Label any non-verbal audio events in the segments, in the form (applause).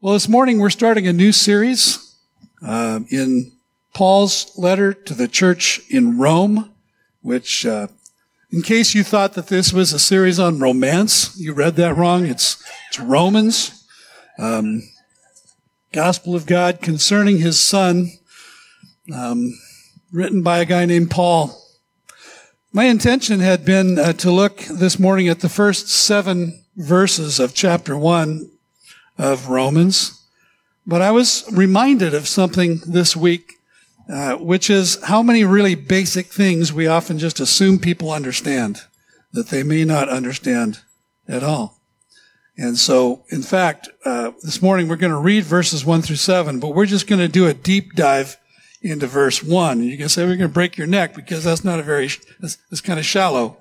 Well, this morning we're starting a new series uh, in Paul's letter to the church in Rome, which, uh, in case you thought that this was a series on romance, you read that wrong. It's, it's Romans, um, Gospel of God concerning his son, um, written by a guy named Paul. My intention had been uh, to look this morning at the first seven verses of chapter one of Romans. But I was reminded of something this week, uh, which is how many really basic things we often just assume people understand that they may not understand at all. And so, in fact, uh, this morning we're going to read verses one through seven, but we're just going to do a deep dive into verse one. And you can say we're going to break your neck because that's not a very, that's, that's kind of shallow,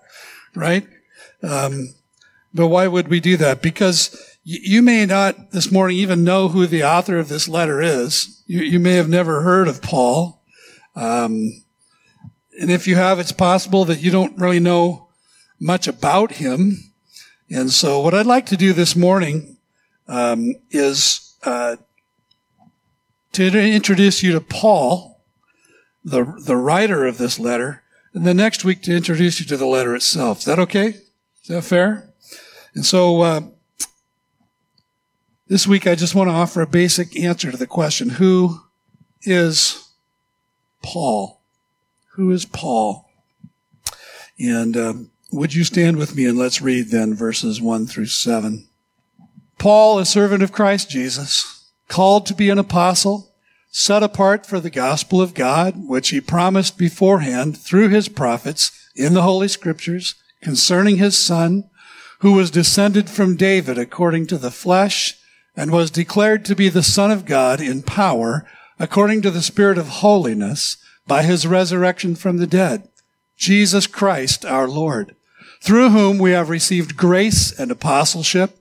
right? Um, but why would we do that? Because you may not this morning even know who the author of this letter is. You, you may have never heard of Paul. Um, and if you have, it's possible that you don't really know much about him. And so what I'd like to do this morning um, is uh, to introduce you to Paul, the, the writer of this letter, and the next week to introduce you to the letter itself. Is that okay? Is that fair? And so uh, this week, I just want to offer a basic answer to the question Who is Paul? Who is Paul? And um, would you stand with me and let's read then verses 1 through 7. Paul, a servant of Christ Jesus, called to be an apostle, set apart for the gospel of God, which he promised beforehand through his prophets in the Holy Scriptures concerning his Son, who was descended from David according to the flesh and was declared to be the Son of God in power according to the Spirit of holiness by his resurrection from the dead, Jesus Christ our Lord, through whom we have received grace and apostleship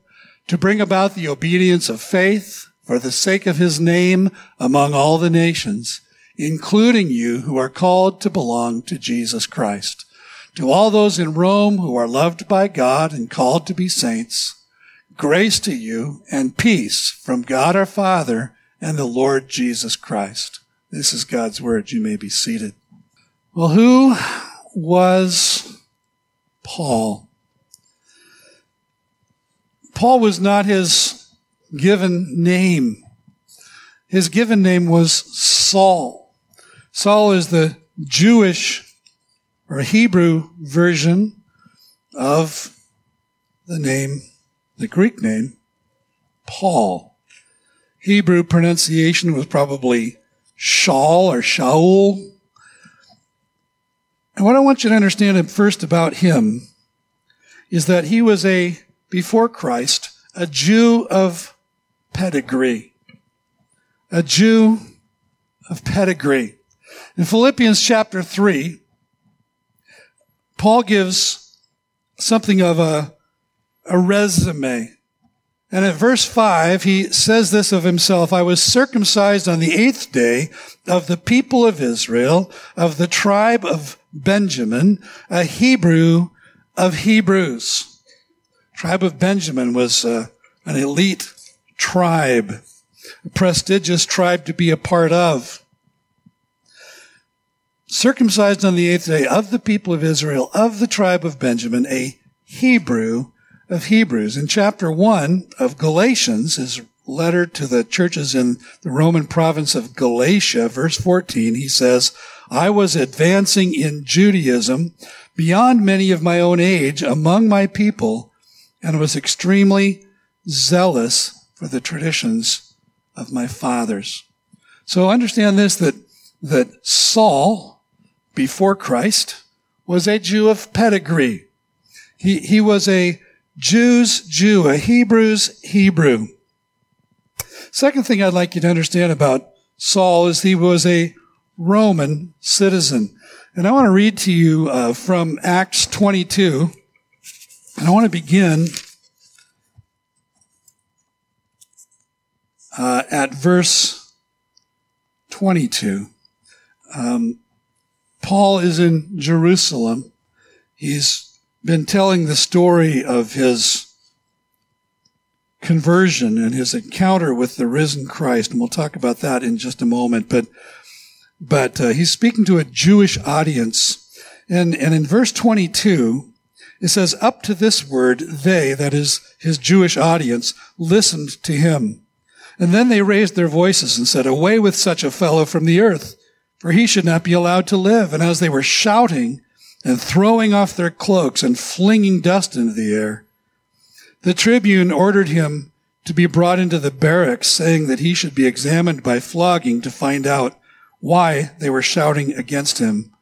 to bring about the obedience of faith for the sake of his name among all the nations, including you who are called to belong to Jesus Christ. To all those in Rome who are loved by God and called to be saints, Grace to you and peace from God our Father and the Lord Jesus Christ. This is God's word. You may be seated. Well, who was Paul? Paul was not his given name. His given name was Saul. Saul is the Jewish or Hebrew version of the name the Greek name, Paul. Hebrew pronunciation was probably Shaul or Shaul. And what I want you to understand first about him is that he was a, before Christ, a Jew of pedigree. A Jew of pedigree. In Philippians chapter 3, Paul gives something of a a resume. And at verse 5, he says this of himself I was circumcised on the eighth day of the people of Israel, of the tribe of Benjamin, a Hebrew of Hebrews. Tribe of Benjamin was uh, an elite tribe, a prestigious tribe to be a part of. Circumcised on the eighth day of the people of Israel, of the tribe of Benjamin, a Hebrew of Hebrews. In chapter 1 of Galatians, his letter to the churches in the Roman province of Galatia, verse 14, he says, I was advancing in Judaism beyond many of my own age among my people and was extremely zealous for the traditions of my fathers. So understand this, that, that Saul, before Christ, was a Jew of pedigree. He, he was a Jews, Jew, a Hebrews, Hebrew. Second thing I'd like you to understand about Saul is he was a Roman citizen. And I want to read to you uh, from Acts 22. And I want to begin uh, at verse 22. Um, Paul is in Jerusalem. He's been telling the story of his conversion and his encounter with the risen Christ. And we'll talk about that in just a moment. But, but uh, he's speaking to a Jewish audience. And, and in verse 22, it says, up to this word, they, that is his Jewish audience, listened to him. And then they raised their voices and said, away with such a fellow from the earth, for he should not be allowed to live. And as they were shouting and throwing off their cloaks and flinging dust into the air, the tribune ordered him to be brought into the barracks, saying that he should be examined by flogging to find out why they were shouting against him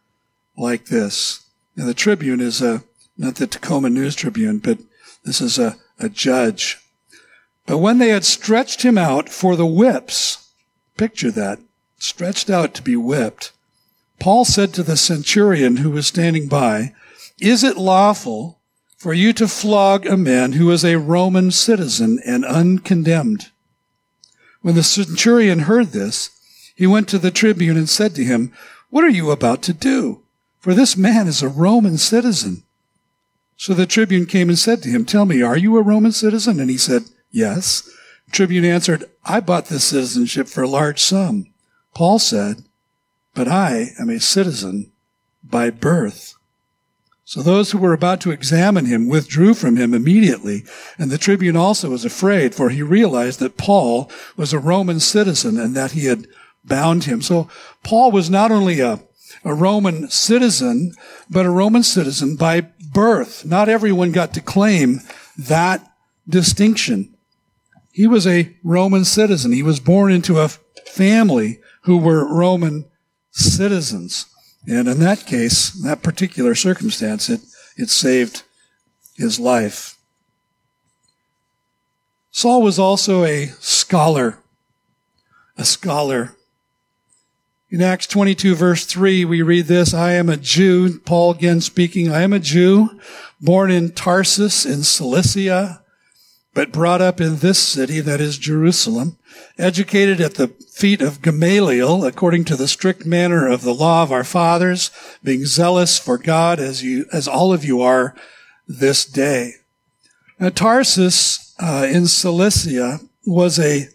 like this. Now, the tribune is a not the Tacoma News Tribune, but this is a, a judge. But when they had stretched him out for the whips, picture that, stretched out to be whipped, Paul said to the centurion who was standing by, Is it lawful for you to flog a man who is a Roman citizen and uncondemned? When the centurion heard this, he went to the tribune and said to him, What are you about to do? For this man is a Roman citizen. So the tribune came and said to him, Tell me, are you a Roman citizen? And he said, Yes. The tribune answered, I bought this citizenship for a large sum. Paul said, But I am a citizen by birth. So those who were about to examine him withdrew from him immediately, and the tribune also was afraid, for he realized that Paul was a Roman citizen and that he had bound him. So Paul was not only a, a Roman citizen, but a Roman citizen by birth. Not everyone got to claim that distinction. He was a Roman citizen. He was born into a family who were Roman citizens. And in that case, that particular circumstance, it, it saved his life. Saul was also a scholar. A scholar. In Acts 22 verse 3, we read this, I am a Jew, Paul again speaking, I am a Jew, born in Tarsus in Cilicia, but brought up in this city, that is Jerusalem, educated at the feet of Gamaliel, according to the strict manner of the law of our fathers, being zealous for God as you, as all of you are this day. Now, Tarsus uh, in Cilicia was a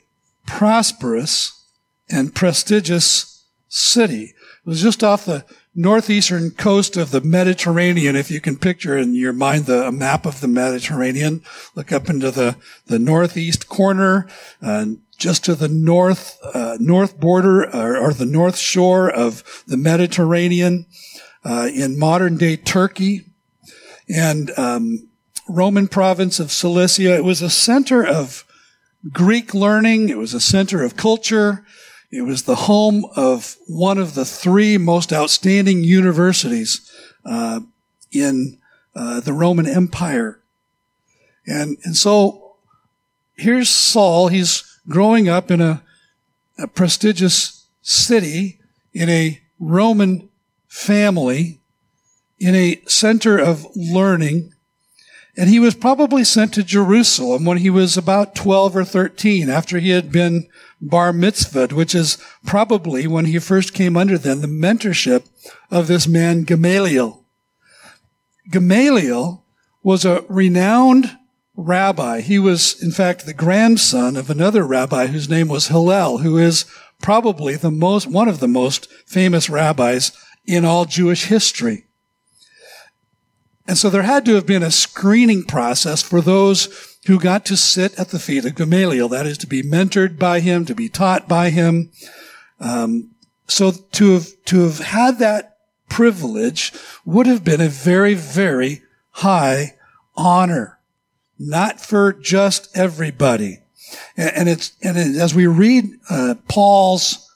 prosperous and prestigious city. It was just off the northeastern coast of the Mediterranean. If you can picture in your mind the map of the Mediterranean, look up into the, the northeast corner, uh, just to the north, uh, north border or, or, the north shore of the Mediterranean, uh, in modern day Turkey and, um, Roman province of Cilicia. It was a center of Greek learning. It was a center of culture. It was the home of one of the three most outstanding universities uh, in uh, the Roman Empire. And, and so here's Saul. He's growing up in a, a prestigious city in a Roman family in a center of learning. And he was probably sent to Jerusalem when he was about 12 or 13 after he had been bar mitzvah, which is probably when he first came under them, the mentorship of this man Gamaliel. Gamaliel was a renowned rabbi. He was, in fact, the grandson of another rabbi whose name was Hillel, who is probably the most, one of the most famous rabbis in all Jewish history. And so there had to have been a screening process for those who got to sit at the feet of Gamaliel. That is to be mentored by him, to be taught by him. Um, so to have, to have had that privilege would have been a very, very high honor. Not for just everybody. And, and it's, and it, as we read, uh, Paul's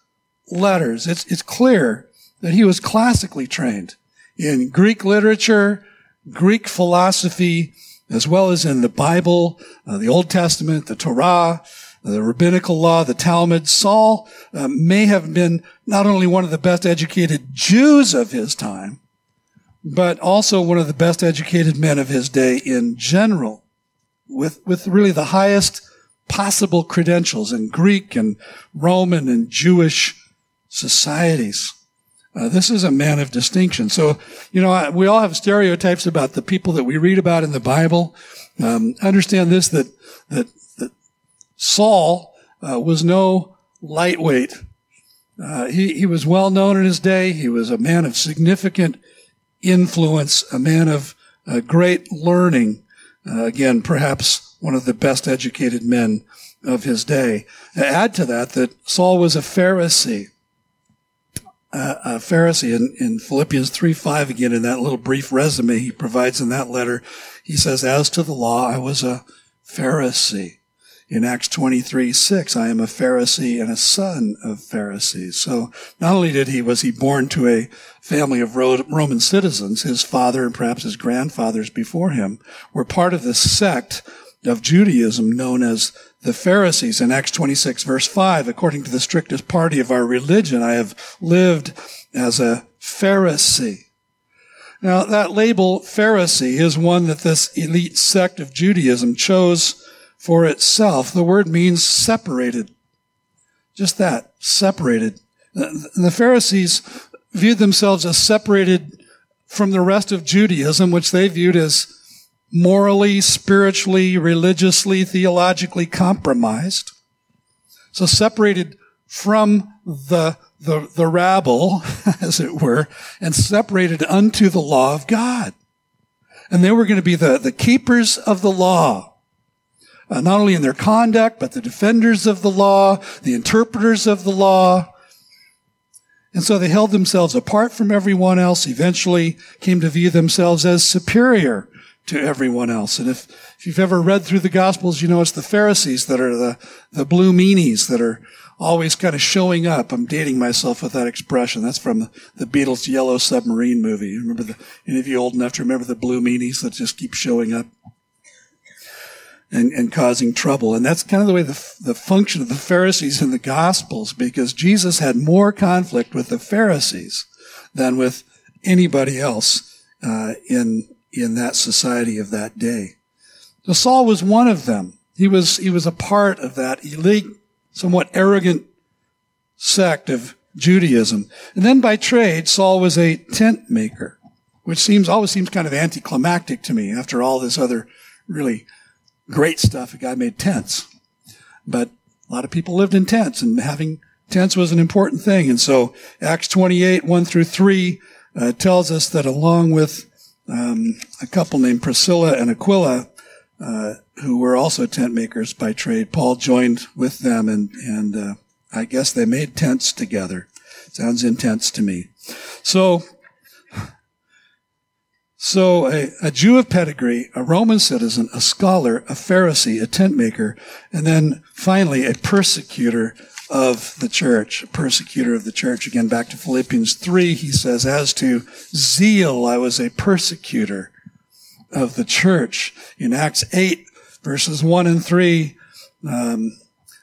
letters, it's, it's clear that he was classically trained in Greek literature, Greek philosophy, as well as in the Bible, uh, the Old Testament, the Torah, the rabbinical law, the Talmud. Saul uh, may have been not only one of the best educated Jews of his time, but also one of the best educated men of his day in general, with, with really the highest possible credentials in Greek and Roman and Jewish societies. Uh, this is a man of distinction. So, you know, we all have stereotypes about the people that we read about in the Bible. Um, understand this, that, that, that Saul uh, was no lightweight. Uh, he, he was well known in his day. He was a man of significant influence, a man of uh, great learning. Uh, again, perhaps one of the best educated men of his day. Add to that that Saul was a Pharisee. Uh, a Pharisee in, in Philippians 3 5 again in that little brief resume he provides in that letter. He says, as to the law, I was a Pharisee. In Acts 23, 6, I am a Pharisee and a son of Pharisees. So not only did he, was he born to a family of Roman citizens, his father and perhaps his grandfathers before him were part of the sect of Judaism known as the Pharisees. In Acts 26 verse 5, according to the strictest party of our religion, I have lived as a Pharisee. Now that label Pharisee is one that this elite sect of Judaism chose for itself. The word means separated. Just that, separated. The Pharisees viewed themselves as separated from the rest of Judaism, which they viewed as morally, spiritually, religiously, theologically compromised. So separated from the, the, the rabble, (laughs) as it were, and separated unto the law of God. And they were going to be the, the keepers of the law uh, not only in their conduct, but the defenders of the law, the interpreters of the law. And so they held themselves apart from everyone else, eventually came to view themselves as superior to everyone else. And if, if you've ever read through the Gospels, you know it's the Pharisees that are the, the blue meanies that are always kind of showing up. I'm dating myself with that expression. That's from the, Beatles' Yellow Submarine movie. Remember the, any of you old enough to remember the blue meanies that just keep showing up? and, and causing trouble. And that's kind of the way the, the function of the Pharisees in the Gospels, because Jesus had more conflict with the Pharisees than with anybody else uh, in in that society of that day. So Saul was one of them. He was he was a part of that elite, somewhat arrogant sect of Judaism. And then by trade, Saul was a tent maker, which seems always seems kind of anticlimactic to me after all this other really great stuff. A guy made tents, but a lot of people lived in tents and having tents was an important thing. And so Acts 28, 1 through 3 uh, tells us that along with um, a couple named Priscilla and Aquila, uh, who were also tent makers by trade, Paul joined with them and, and uh, I guess they made tents together. Sounds intense to me. So so a, a, Jew of pedigree, a Roman citizen, a scholar, a Pharisee, a tent maker, and then finally a persecutor of the church, persecutor of the church. Again, back to Philippians 3, he says, as to zeal, I was a persecutor of the church. In Acts 8, verses 1 and 3, um,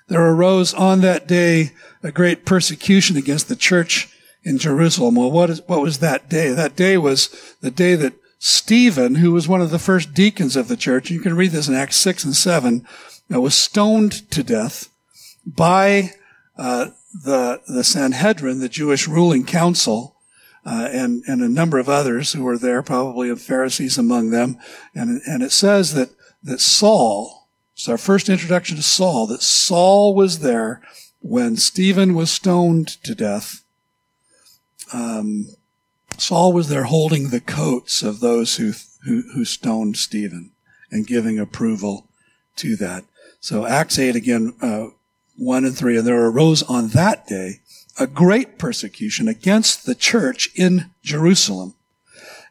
there arose on that day a great persecution against the church in Jerusalem. Well, what, is, what was that day? That day was the day that Stephen, who was one of the first deacons of the church, you can read this in Acts 6 and 7, uh, was stoned to death by uh, the, the Sanhedrin, the Jewish ruling council, uh, and, and a number of others who were there, probably of Pharisees among them. And, and it says that, that Saul, it's our first introduction to Saul, that Saul was there when Stephen was stoned to death. Um, Saul was there holding the coats of those who, who, who stoned Stephen and giving approval to that. So Acts 8 again, uh, 1 and 3, and there arose on that day a great persecution against the church in Jerusalem.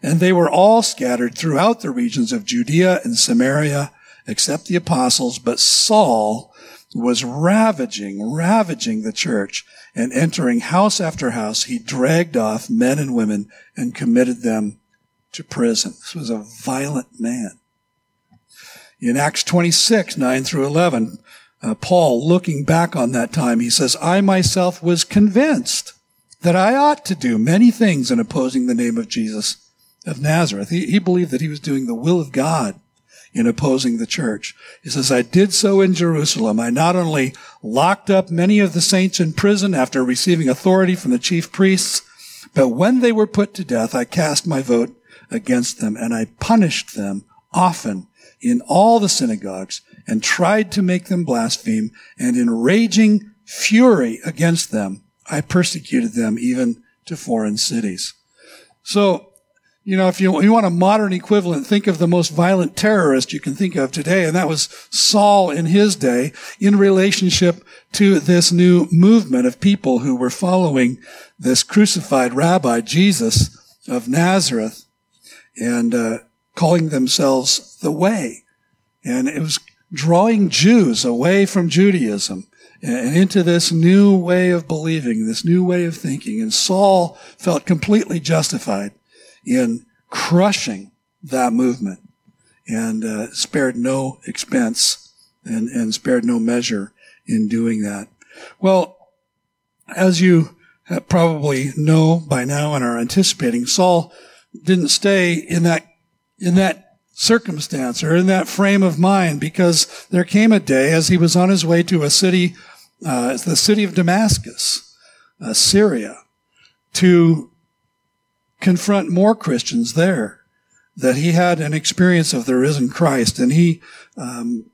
And they were all scattered throughout the regions of Judea and Samaria, except the apostles, but Saul was ravaging, ravaging the church and entering house after house, he dragged off men and women and committed them to prison. This was a violent man. In Acts 26, 9 through 11, uh, Paul, looking back on that time, he says, I myself was convinced that I ought to do many things in opposing the name of Jesus of Nazareth. He, he believed that he was doing the will of God in opposing the church. He says, I did so in Jerusalem. I not only locked up many of the saints in prison after receiving authority from the chief priests, but when they were put to death, I cast my vote against them and I punished them often in all the synagogues and tried to make them blaspheme, and in raging fury against them, I persecuted them even to foreign cities. So, you know, if you, you want a modern equivalent, think of the most violent terrorist you can think of today, and that was Saul in his day in relationship to this new movement of people who were following this crucified rabbi, Jesus of Nazareth, and uh, calling themselves the Way. And it was drawing Jews away from Judaism and into this new way of believing, this new way of thinking. And Saul felt completely justified in crushing that movement and uh, spared no expense and, and spared no measure in doing that. Well, as you probably know by now and are anticipating, Saul didn't stay in that in that circumstance or in that frame of mind because there came a day as he was on his way to a city, uh, the city of Damascus, uh, Syria, to confront more Christians there, that he had an experience of the risen Christ. And he um,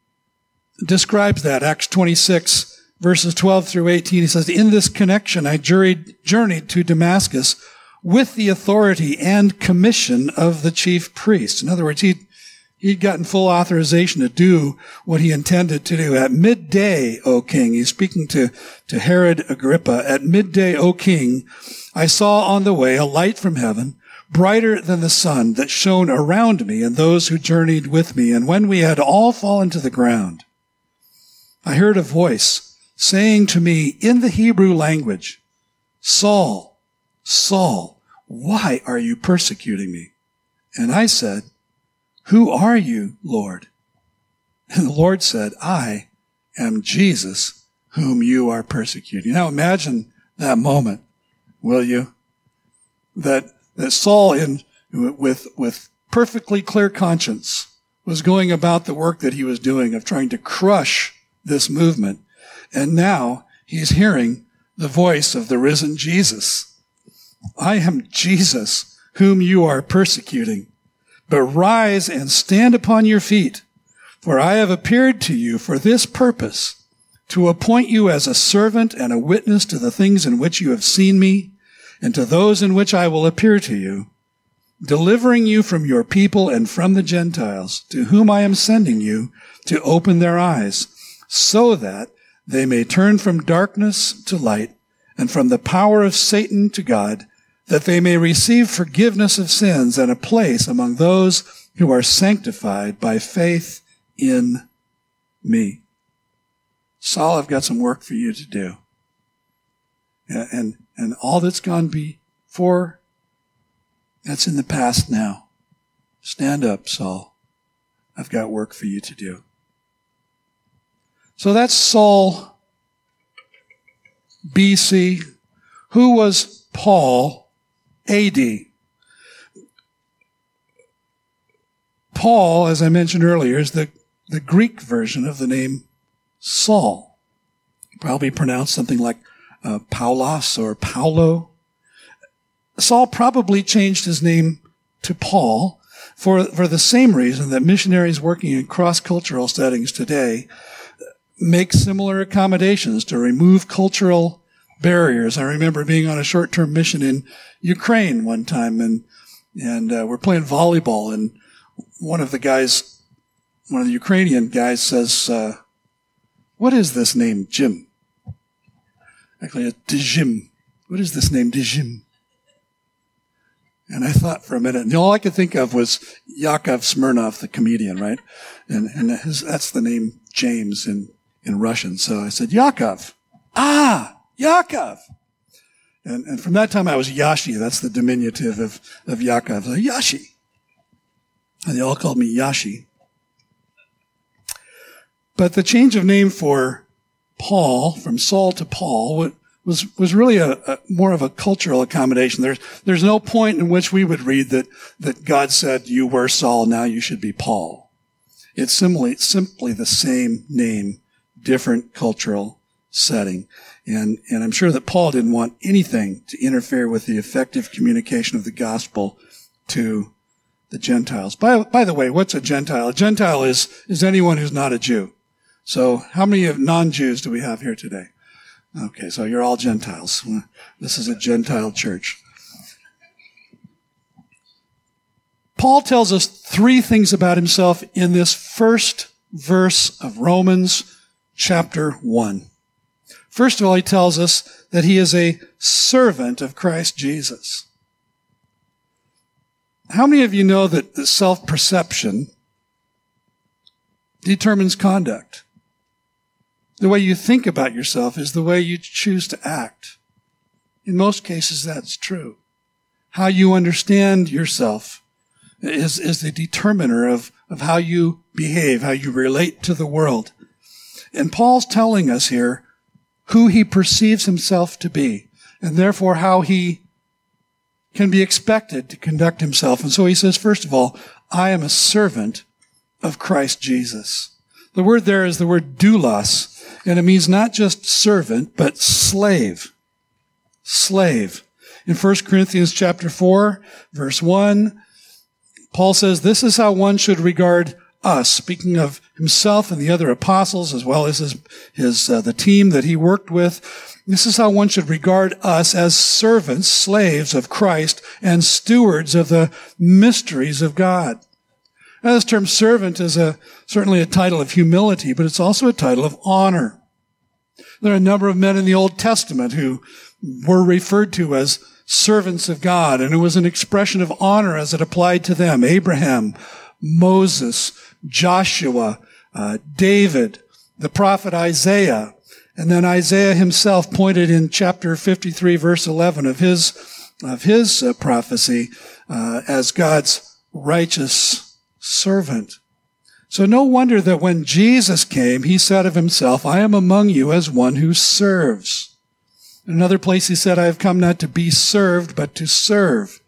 describes that, Acts 26, verses 12 through 18. He says, In this connection, I journeyed, journeyed to Damascus with the authority and commission of the chief priest. In other words, he'd, he'd gotten full authorization to do what he intended to do. At midday, O king, he's speaking to, to Herod Agrippa, at midday, O king, I saw on the way a light from heaven, brighter than the sun, that shone around me and those who journeyed with me. And when we had all fallen to the ground, I heard a voice saying to me in the Hebrew language, Saul, Saul, why are you persecuting me? And I said, Who are you, Lord? And the Lord said, I am Jesus whom you are persecuting. Now imagine that moment will you? That, that Saul in, with, with perfectly clear conscience was going about the work that he was doing of trying to crush this movement. And now he's hearing the voice of the risen Jesus. I am Jesus whom you are persecuting. But rise and stand upon your feet, for I have appeared to you for this purpose, to appoint you as a servant and a witness to the things in which you have seen me and to those in which I will appear to you, delivering you from your people and from the Gentiles, to whom I am sending you to open their eyes, so that they may turn from darkness to light and from the power of Satan to God, that they may receive forgiveness of sins and a place among those who are sanctified by faith in me. Saul, I've got some work for you to do. And and all that's gone before, that's in the past now. Stand up, Saul. I've got work for you to do. So that's Saul BC. Who was Paul AD? Paul, as I mentioned earlier, is the, the Greek version of the name Saul. Probably pronounced something like uh, Paulos or Paulo. Saul probably changed his name to Paul for, for the same reason that missionaries working in cross-cultural settings today make similar accommodations to remove cultural barriers. I remember being on a short-term mission in Ukraine one time and, and uh, we're playing volleyball and one of the guys, one of the Ukrainian guys says, uh, what is this name, Jim? Actually, a Dijim. What is this name, Dijim? And I thought for a minute, and all I could think of was Yakov Smirnoff, the comedian, right? And, and his, that's the name James in, in Russian. So I said, Yakov. Ah, Yakov. And, and from that time I was Yashi. That's the diminutive of, of Yakov. So Yashi. And they all called me Yashi. But the change of name for Paul, from Saul to Paul, was, was really a, a, more of a cultural accommodation. There's, there's no point in which we would read that, that God said, you were Saul, now you should be Paul. It's simply, simply the same name, different cultural setting. And, and I'm sure that Paul didn't want anything to interfere with the effective communication of the gospel to the Gentiles. By, by the way, what's a Gentile? A Gentile is, is anyone who's not a Jew. So how many non-Jews do we have here today? Okay, so you're all Gentiles. This is a Gentile church. Paul tells us three things about himself in this first verse of Romans chapter 1. First of all, he tells us that he is a servant of Christ Jesus. How many of you know that self-perception determines conduct? The way you think about yourself is the way you choose to act. In most cases, that's true. How you understand yourself is, is the determiner of, of how you behave, how you relate to the world. And Paul's telling us here who he perceives himself to be, and therefore how he can be expected to conduct himself. And so he says, first of all, I am a servant of Christ Jesus. The word there is the word doulos, and it means not just servant, but slave. Slave. In 1 Corinthians chapter 4, verse 1, Paul says, this is how one should regard us, speaking of himself and the other apostles, as well as his, his uh, the team that he worked with. This is how one should regard us as servants, slaves of Christ, and stewards of the mysteries of God. Now, this term servant is a, certainly a title of humility, but it's also a title of honor. There are a number of men in the Old Testament who were referred to as servants of God, and it was an expression of honor as it applied to them. Abraham, Moses, Joshua, uh, David, the prophet Isaiah, and then Isaiah himself pointed in chapter 53 verse 11 of his, of his uh, prophecy, uh, as God's righteous servant. So no wonder that when Jesus came, he said of himself, I am among you as one who serves. In another place he said, I have come not to be served, but to serve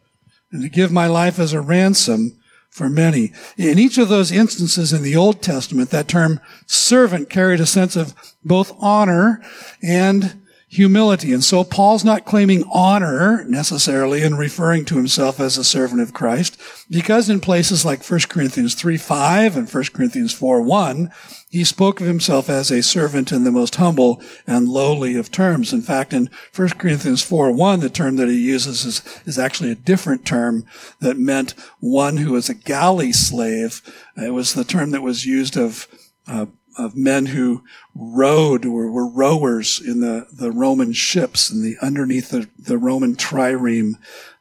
and to give my life as a ransom for many. In each of those instances in the Old Testament, that term servant carried a sense of both honor and humility. And so Paul's not claiming honor necessarily in referring to himself as a servant of Christ, because in places like 1 Corinthians 3 5 and 1 Corinthians 4 1, he spoke of himself as a servant in the most humble and lowly of terms. In fact, in 1 Corinthians 4 1, the term that he uses is, is actually a different term that meant one who was a galley slave. It was the term that was used of uh, of men who rowed or were rowers in the, the Roman ships and the underneath the, the Roman trireme.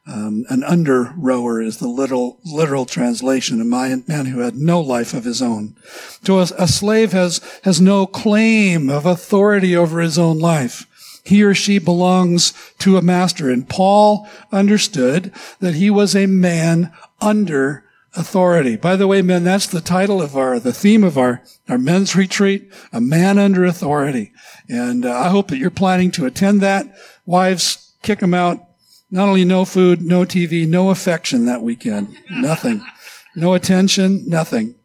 Um, an under rower is the literal, literal translation, a man who had no life of his own. To a, a slave has, has no claim of authority over his own life. He or she belongs to a master. And Paul understood that he was a man under authority. By the way, men, that's the title of our, the theme of our, our men's retreat, a man under authority. And uh, I hope that you're planning to attend that. Wives, kick them out. Not only no food, no TV, no affection that weekend. Nothing. No attention, nothing.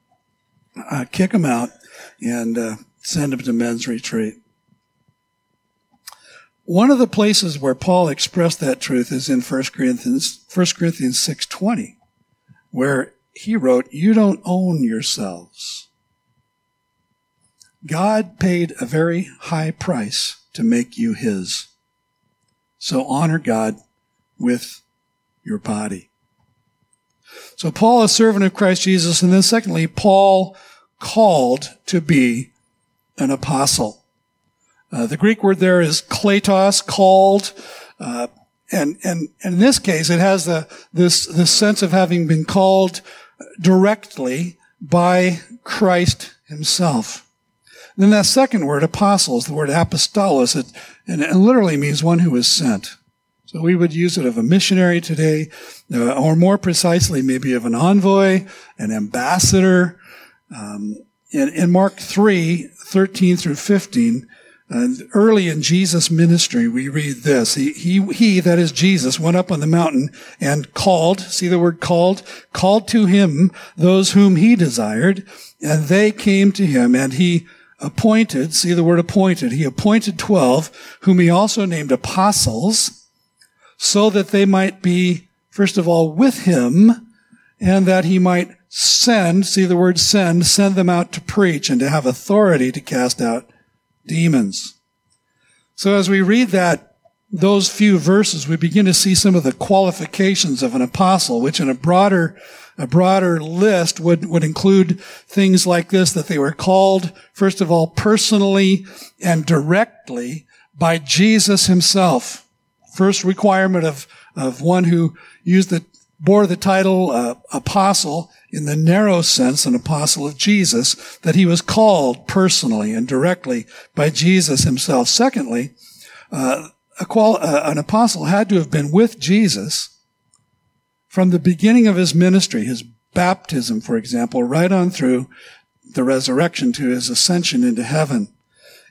Uh, kick them out and uh, send them to men's retreat. One of the places where Paul expressed that truth is in 1 Corinthians, 1 Corinthians 6.20, where he wrote, You don't own yourselves. God paid a very high price to make you his. So honor God with your body. So Paul, a servant of Christ Jesus, and then secondly, Paul called to be an apostle. Uh, the Greek word there is kletos, called. Uh, and, and, and in this case, it has the, this, this sense of having been called directly by Christ himself. And then that second word, apostles, the word apostolos, it, and it literally means one who is sent. So we would use it of a missionary today, uh, or more precisely, maybe of an envoy, an ambassador. Um, in, in Mark 3, 13 through 15, and early in Jesus' ministry, we read this. He, he, he, that is Jesus, went up on the mountain and called, see the word called, called to him those whom he desired, and they came to him, and he appointed, see the word appointed, he appointed twelve, whom he also named apostles, so that they might be, first of all, with him, and that he might send, see the word send, send them out to preach and to have authority to cast out demons. So as we read that, those few verses, we begin to see some of the qualifications of an apostle, which in a broader, a broader list would, would include things like this, that they were called, first of all, personally and directly by Jesus himself. First requirement of, of one who used the, bore the title uh, apostle in the narrow sense, an apostle of Jesus, that he was called personally and directly by Jesus himself. Secondly, uh, qual- uh, an apostle had to have been with Jesus from the beginning of his ministry, his baptism, for example, right on through the resurrection to his ascension into heaven.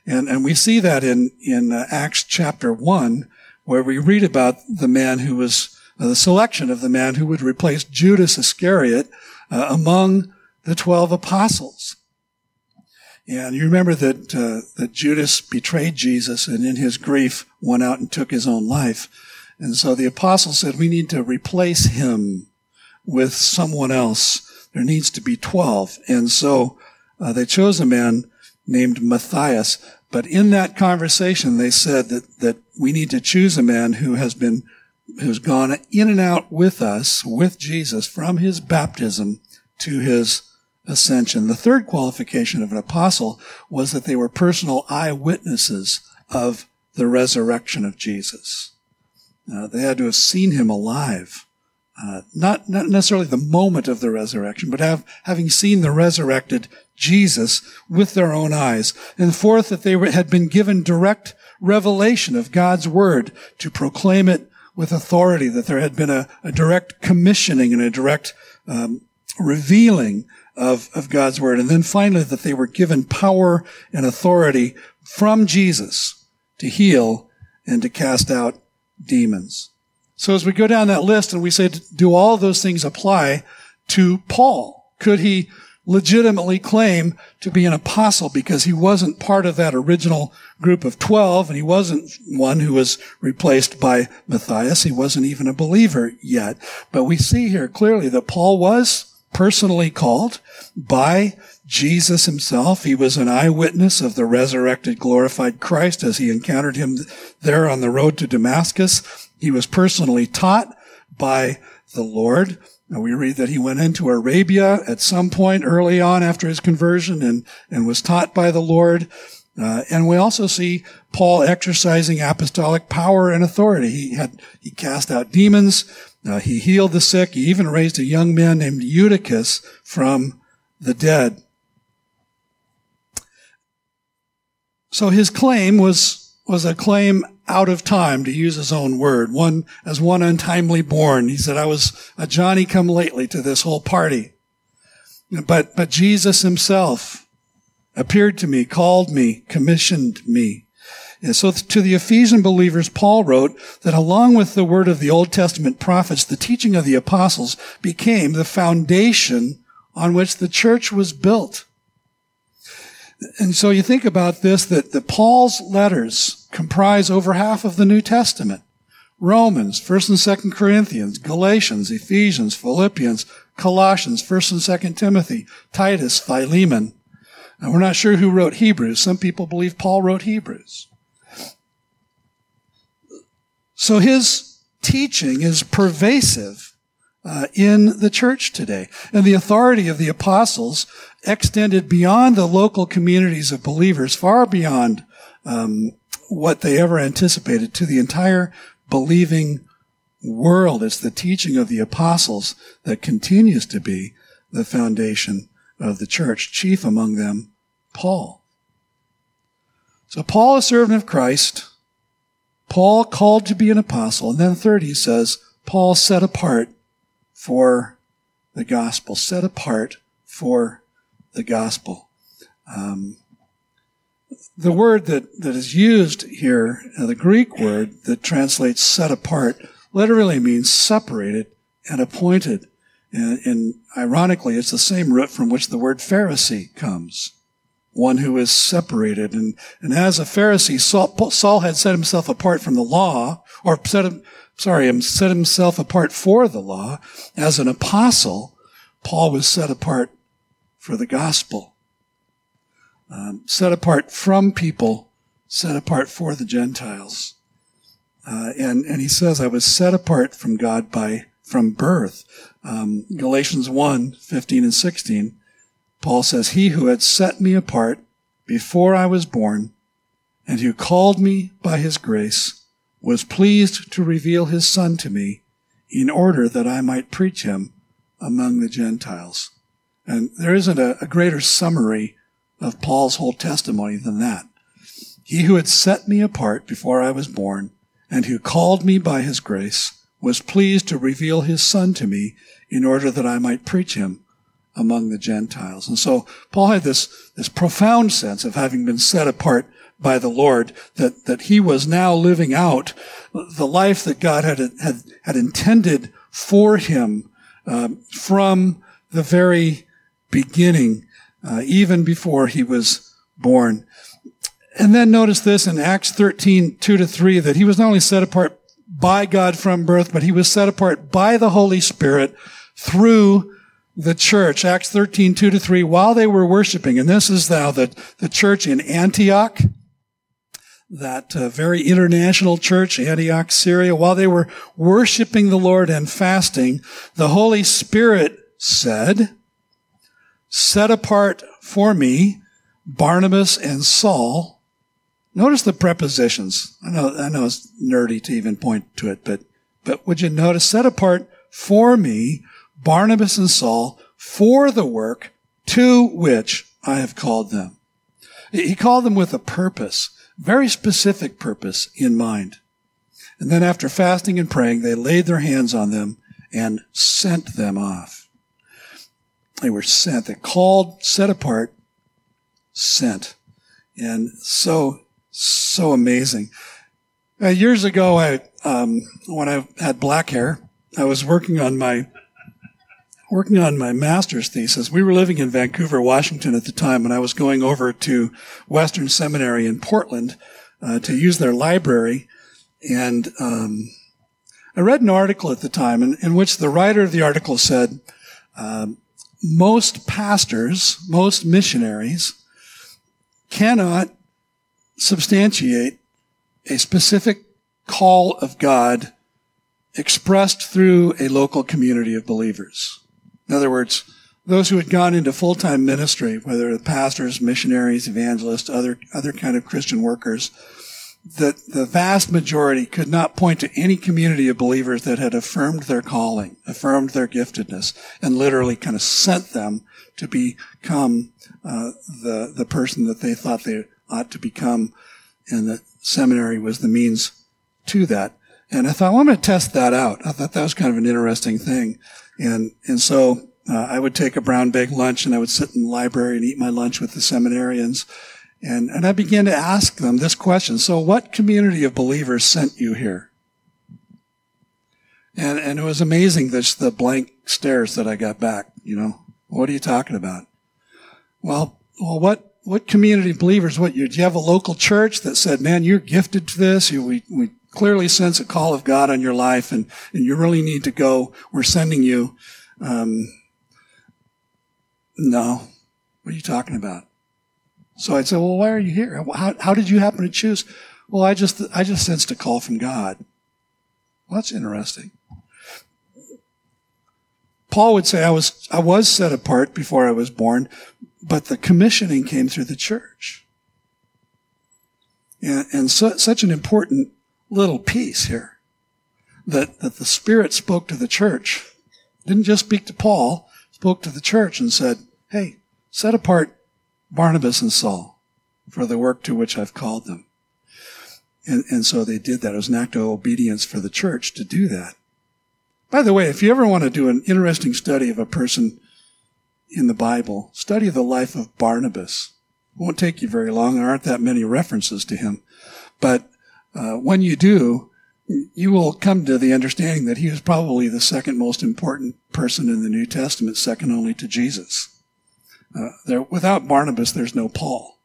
And, and we see that in, in uh, Acts chapter 1, where we read about the man who was, uh, the selection of the man who would replace Judas Iscariot uh, among the 12 apostles. And you remember that, uh, that Judas betrayed Jesus and in his grief went out and took his own life. And so the apostle said, we need to replace him with someone else. There needs to be 12. And so uh, they chose a man named Matthias. But in that conversation, they said that, that we need to choose a man who has been who's gone in and out with us, with Jesus, from his baptism to his ascension. The third qualification of an apostle was that they were personal eyewitnesses of the resurrection of Jesus. Uh, they had to have seen him alive. Uh, not, not necessarily the moment of the resurrection, but have, having seen the resurrected Jesus with their own eyes. And fourth, that they were, had been given direct revelation of God's word to proclaim it with authority, that there had been a, a direct commissioning and a direct um, revealing of, of God's word. And then finally, that they were given power and authority from Jesus to heal and to cast out demons. So as we go down that list and we say, do all those things apply to Paul? Could he legitimately claim to be an apostle because he wasn't part of that original group of 12 and he wasn't one who was replaced by Matthias. He wasn't even a believer yet. But we see here clearly that Paul was personally called by Jesus himself. He was an eyewitness of the resurrected, glorified Christ as he encountered him there on the road to Damascus. He was personally taught by the Lord. Now we read that he went into Arabia at some point early on after his conversion and, and was taught by the Lord. Uh, and we also see Paul exercising apostolic power and authority. He had, he cast out demons. Uh, he healed the sick. He even raised a young man named Eutychus from the dead. So his claim was, was a claim out of time, to use his own word, one as one untimely born. He said, I was a Johnny come lately to this whole party. But, but Jesus himself appeared to me, called me, commissioned me. And so to the Ephesian believers, Paul wrote that along with the word of the Old Testament prophets, the teaching of the apostles became the foundation on which the church was built. And so you think about this, that the Paul's letters comprise over half of the New Testament. Romans, 1st and 2nd Corinthians, Galatians, Ephesians, Philippians, Colossians, 1st and 2nd Timothy, Titus, Philemon. Now we're not sure who wrote Hebrews. Some people believe Paul wrote Hebrews. So his teaching is pervasive uh, in the church today. And the authority of the apostles extended beyond the local communities of believers, far beyond um, what they ever anticipated to the entire believing world. It's the teaching of the apostles that continues to be the foundation of the church, chief among them, Paul. So Paul, a servant of Christ, Paul called to be an apostle, and then third, he says, Paul set apart for the gospel, set apart for the gospel. Um, the word that, that is used here, uh, the Greek word that translates set apart, literally means separated and appointed. And, and, ironically, it's the same root from which the word Pharisee comes. One who is separated. And, and as a Pharisee, Saul, Saul had set himself apart from the law, or set, sorry, set himself apart for the law. As an apostle, Paul was set apart for the gospel, um, set apart from people, set apart for the Gentiles. Uh, and, and he says, I was set apart from God by, from birth. Um, Galatians 1, 15 and 16, Paul says, He who had set me apart before I was born and who called me by his grace was pleased to reveal his son to me in order that I might preach him among the Gentiles. And there isn't a, a greater summary of Paul's whole testimony than that. He who had set me apart before I was born and who called me by his grace was pleased to reveal his son to me in order that I might preach him among the Gentiles. And so Paul had this, this profound sense of having been set apart by the Lord, that, that he was now living out the life that God had, had, had intended for him um, from the very beginning, uh, even before he was born. And then notice this in Acts 13, 2 to 3, that he was not only set apart by God from birth, but he was set apart by the Holy Spirit through the church. Acts 13, 2 to 3, while they were worshiping, and this is now the, the church in Antioch, that uh, very international church, Antioch, Syria, while they were worshiping the Lord and fasting, the Holy Spirit said, set apart for me Barnabas and Saul. Notice the prepositions. I know, I know it's nerdy to even point to it, but, but would you notice set apart for me Barnabas and Saul for the work to which I have called them. He called them with a purpose very specific purpose in mind. And then after fasting and praying, they laid their hands on them and sent them off. They were sent. They called, set apart, sent. And so, so amazing. Uh, years ago, I, um, when I had black hair, I was working on my working on my master's thesis. We were living in Vancouver, Washington at the time, and I was going over to Western Seminary in Portland uh, to use their library. And um, I read an article at the time in, in which the writer of the article said, um, most pastors, most missionaries cannot substantiate a specific call of God expressed through a local community of believers. In other words, those who had gone into full-time ministry, whether pastors, missionaries, evangelists, other, other kind of Christian workers, the, the vast majority could not point to any community of believers that had affirmed their calling, affirmed their giftedness, and literally kind of sent them to become uh, the the person that they thought they ought to become, and that seminary was the means to that. And I thought, well, I'm going to test that out. I thought that was kind of an interesting thing. And, and so uh, I would take a brown bag lunch and I would sit in the library and eat my lunch with the seminarians. And, and I began to ask them this question. So what community of believers sent you here? And, and it was amazing this, the blank stares that I got back, you know. What are you talking about? Well, well, what, what community of believers, what, do you have a local church that said, man, you're gifted to this? You, we, we clearly sense a call of God on your life and, and you really need to go. We're sending you. Um, no. What are you talking about? So I'd say, well, why are you here? How, how did you happen to choose? Well, I just, I just sensed a call from God. Well, that's interesting. Paul would say, I was, I was set apart before I was born, but the commissioning came through the church. And, and such an important little piece here that, that the Spirit spoke to the church. Didn't just speak to Paul, spoke to the church and said, Hey, set apart Barnabas and Saul for the work to which I've called them. And, and so they did that. It was an act of obedience for the church to do that. By the way, if you ever want to do an interesting study of a person in the Bible, study the life of Barnabas. It won't take you very long. There aren't that many references to him. But uh, when you do, you will come to the understanding that he was probably the second most important person in the New Testament, second only to Jesus. Uh, there, without Barnabas, there's no Paul.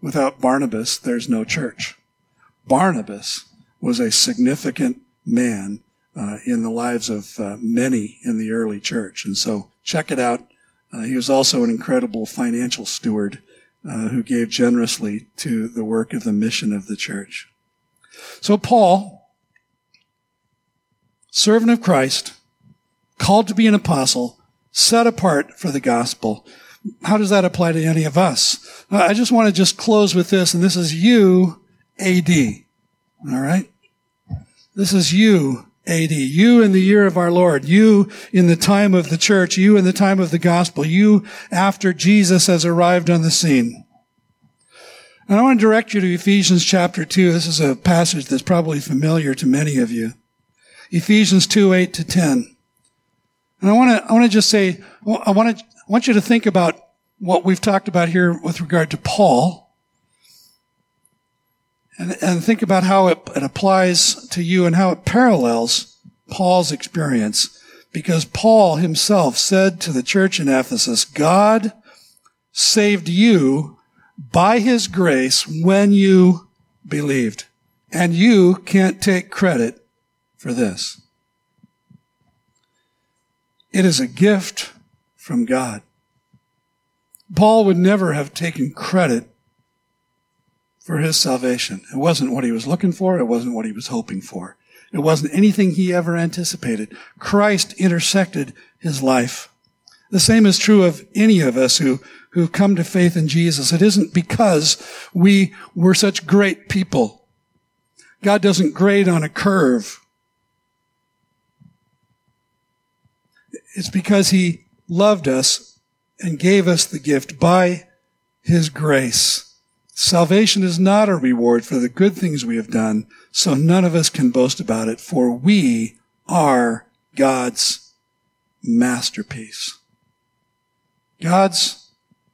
Without Barnabas, there's no church. Barnabas was a significant man uh, in the lives of uh, many in the early church. And so check it out. Uh, he was also an incredible financial steward uh, who gave generously to the work of the mission of the church. So Paul, servant of Christ, called to be an apostle, set apart for the gospel. How does that apply to any of us? Uh, I just want to just close with this, and this is you, AD. All right? This is you, AD. You in the year of our Lord. You in the time of the church. You in the time of the gospel. You after Jesus has arrived on the scene. And I want to direct you to Ephesians chapter 2. This is a passage that's probably familiar to many of you. Ephesians 2, 8 to 10. And I want to, I want to just say, I want to, I want you to think about what we've talked about here with regard to Paul and, and think about how it, it applies to you and how it parallels Paul's experience. Because Paul himself said to the church in Ephesus, God saved you by his grace when you believed. And you can't take credit for this. It is a gift from God. Paul would never have taken credit for his salvation. It wasn't what he was looking for. It wasn't what he was hoping for. It wasn't anything he ever anticipated. Christ intersected his life. The same is true of any of us who, who come to faith in Jesus. It isn't because we were such great people. God doesn't grade on a curve. It's because he loved us and gave us the gift by his grace. Salvation is not a reward for the good things we have done, so none of us can boast about it, for we are God's masterpiece. God's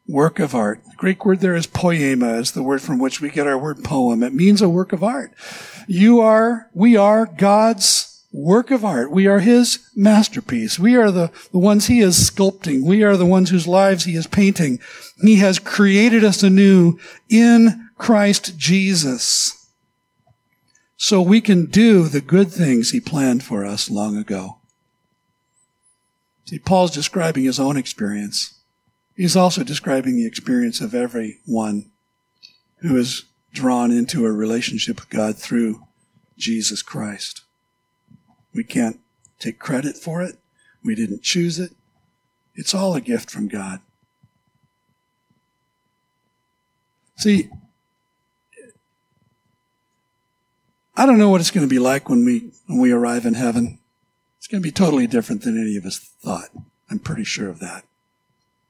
work of art. The Greek word there is poiema, is the word from which we get our word poem. It means a work of art. You are, we are God's work of art. We are His masterpiece. We are the, the ones He is sculpting. We are the ones whose lives He is painting. He has created us anew in Christ Jesus. So we can do the good things He planned for us long ago. See, Paul's describing his own experience. He's also describing the experience of everyone who is drawn into a relationship with God through Jesus Christ. We can't take credit for it. We didn't choose it. It's all a gift from God. See, I don't know what it's going to be like when we when we arrive in heaven. It's going to be totally different than any of us thought. I'm pretty sure of that.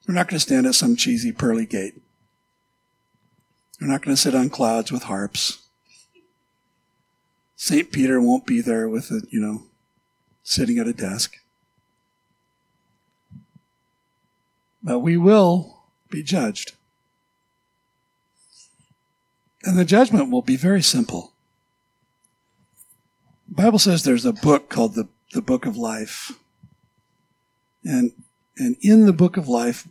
We're not going to stand at some cheesy pearly gate. We're not going to sit on clouds with harps. St. Peter won't be there with a, you know, sitting at a desk. But we will be judged. And the judgment will be very simple. The Bible says there's a book called the, the Book of Life. And, and in the Book of Life,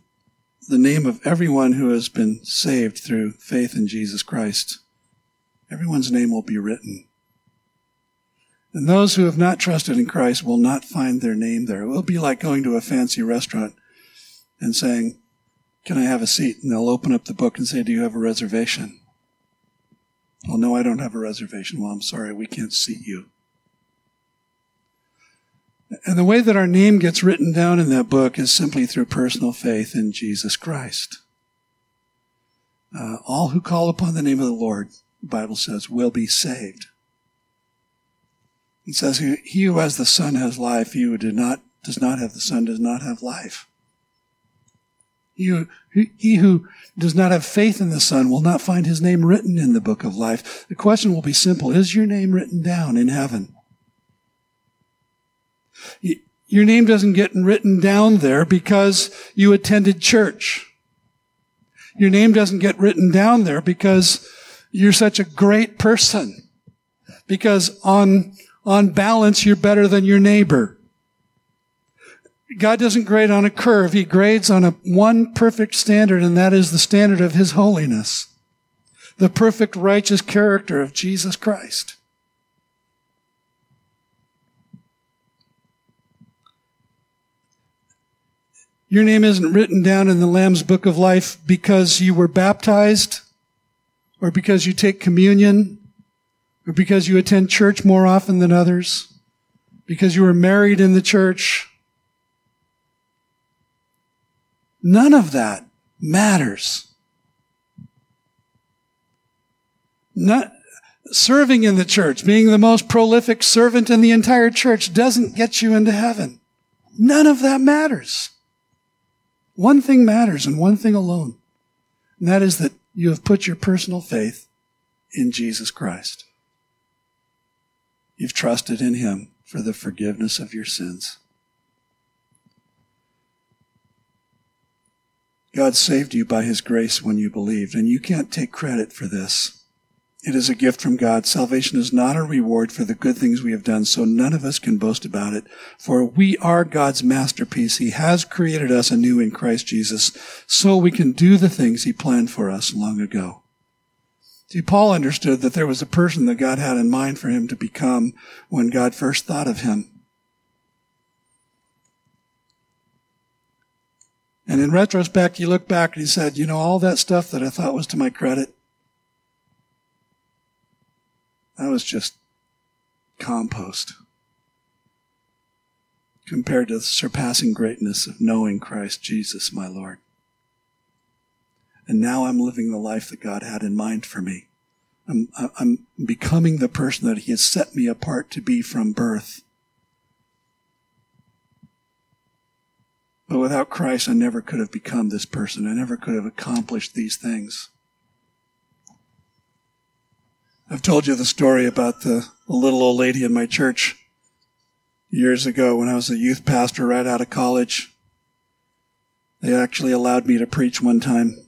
the name of everyone who has been saved through faith in Jesus Christ, everyone's name will be written. And those who have not trusted in Christ will not find their name there. It will be like going to a fancy restaurant and saying, Can I have a seat? And they'll open up the book and say, Do you have a reservation? Well, no, I don't have a reservation. Well, I'm sorry, we can't seat you. And the way that our name gets written down in that book is simply through personal faith in Jesus Christ. Uh, all who call upon the name of the Lord, the Bible says, will be saved. It says, He who has the Son has life. He who did not, does not have the Son does not have life. He who, he who does not have faith in the Son will not find his name written in the book of life. The question will be simple. Is your name written down in heaven? Your name doesn't get written down there because you attended church. Your name doesn't get written down there because you're such a great person. Because on on balance, you're better than your neighbor. God doesn't grade on a curve. He grades on a one perfect standard, and that is the standard of His holiness. The perfect righteous character of Jesus Christ. Your name isn't written down in the Lamb's Book of Life because you were baptized or because you take communion or because you attend church more often than others, because you were married in the church. None of that matters. Not, serving in the church, being the most prolific servant in the entire church doesn't get you into heaven. None of that matters. One thing matters and one thing alone. And that is that you have put your personal faith in Jesus Christ. You've trusted in Him for the forgiveness of your sins. God saved you by His grace when you believed, and you can't take credit for this. It is a gift from God. Salvation is not a reward for the good things we have done, so none of us can boast about it. For we are God's masterpiece. He has created us anew in Christ Jesus, so we can do the things He planned for us long ago. See, Paul understood that there was a person that God had in mind for him to become when God first thought of him. And in retrospect, he looked back and he said, you know, all that stuff that I thought was to my credit, that was just compost compared to the surpassing greatness of knowing Christ Jesus, my Lord. And now I'm living the life that God had in mind for me. I'm, I'm becoming the person that He has set me apart to be from birth. But without Christ, I never could have become this person. I never could have accomplished these things. I've told you the story about the, the little old lady in my church years ago when I was a youth pastor right out of college. They actually allowed me to preach one time.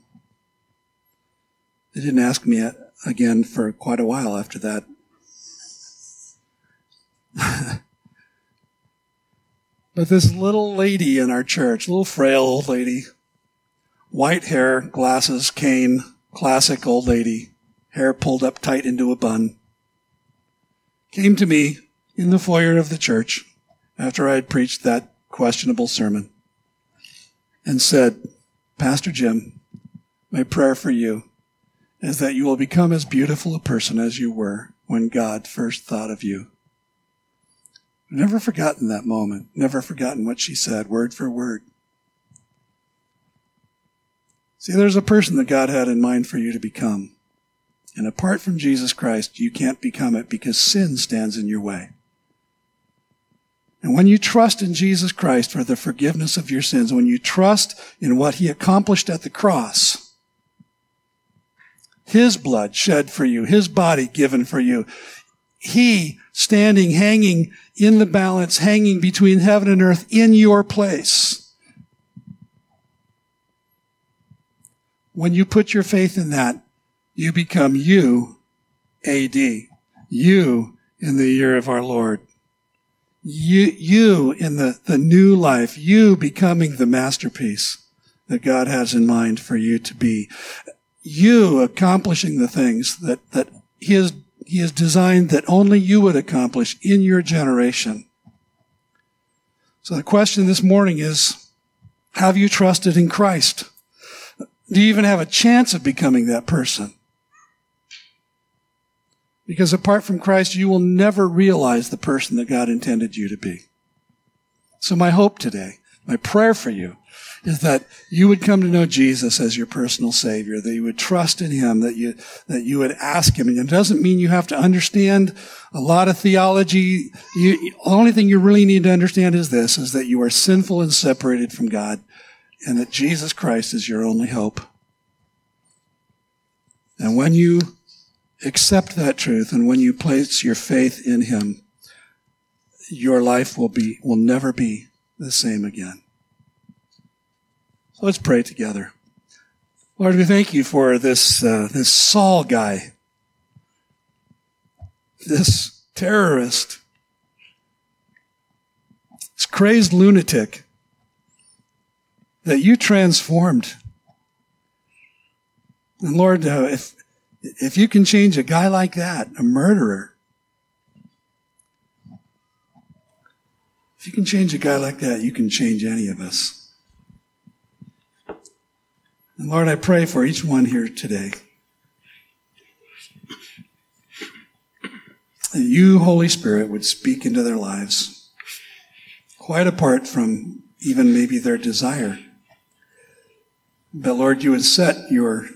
They didn't ask me again for quite a while after that. (laughs) but this little lady in our church, little frail old lady, white hair, glasses, cane, classic old lady, hair pulled up tight into a bun, came to me in the foyer of the church after I had preached that questionable sermon and said, Pastor Jim, my prayer for you is that you will become as beautiful a person as you were when God first thought of you. I've never forgotten that moment, never forgotten what she said, word for word. See, there's a person that God had in mind for you to become. And apart from Jesus Christ, you can't become it because sin stands in your way. And when you trust in Jesus Christ for the forgiveness of your sins, when you trust in what he accomplished at the cross, his blood shed for you, his body given for you, he standing, hanging in the balance, hanging between heaven and earth in your place. When you put your faith in that, you become you, AD. You in the year of our Lord. You, you in the, the new life. You becoming the masterpiece that God has in mind for you to be. You accomplishing the things that, that He has, He has designed that only you would accomplish in your generation. So the question this morning is, have you trusted in Christ? Do you even have a chance of becoming that person? Because apart from Christ, you will never realize the person that God intended you to be. So my hope today, my prayer for you, is that you would come to know Jesus as your personal Savior, that you would trust in Him, that you, that you would ask Him. And it doesn't mean you have to understand a lot of theology. You, the only thing you really need to understand is this, is that you are sinful and separated from God, and that Jesus Christ is your only hope. And when you accept that truth and when you place your faith in him your life will be will never be the same again so let's pray together lord we thank you for this uh, this saul guy this terrorist this crazed lunatic that you transformed and lord uh, if if you can change a guy like that, a murderer, if you can change a guy like that, you can change any of us. And Lord, I pray for each one here today. That you, Holy Spirit, would speak into their lives, quite apart from even maybe their desire. But Lord, you would set your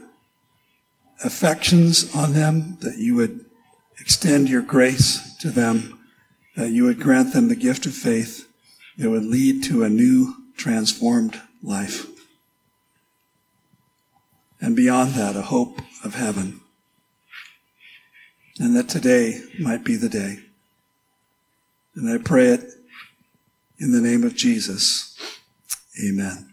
affections on them, that you would extend your grace to them, that you would grant them the gift of faith that would lead to a new, transformed life. And beyond that, a hope of heaven. And that today might be the day. And I pray it in the name of Jesus. Amen.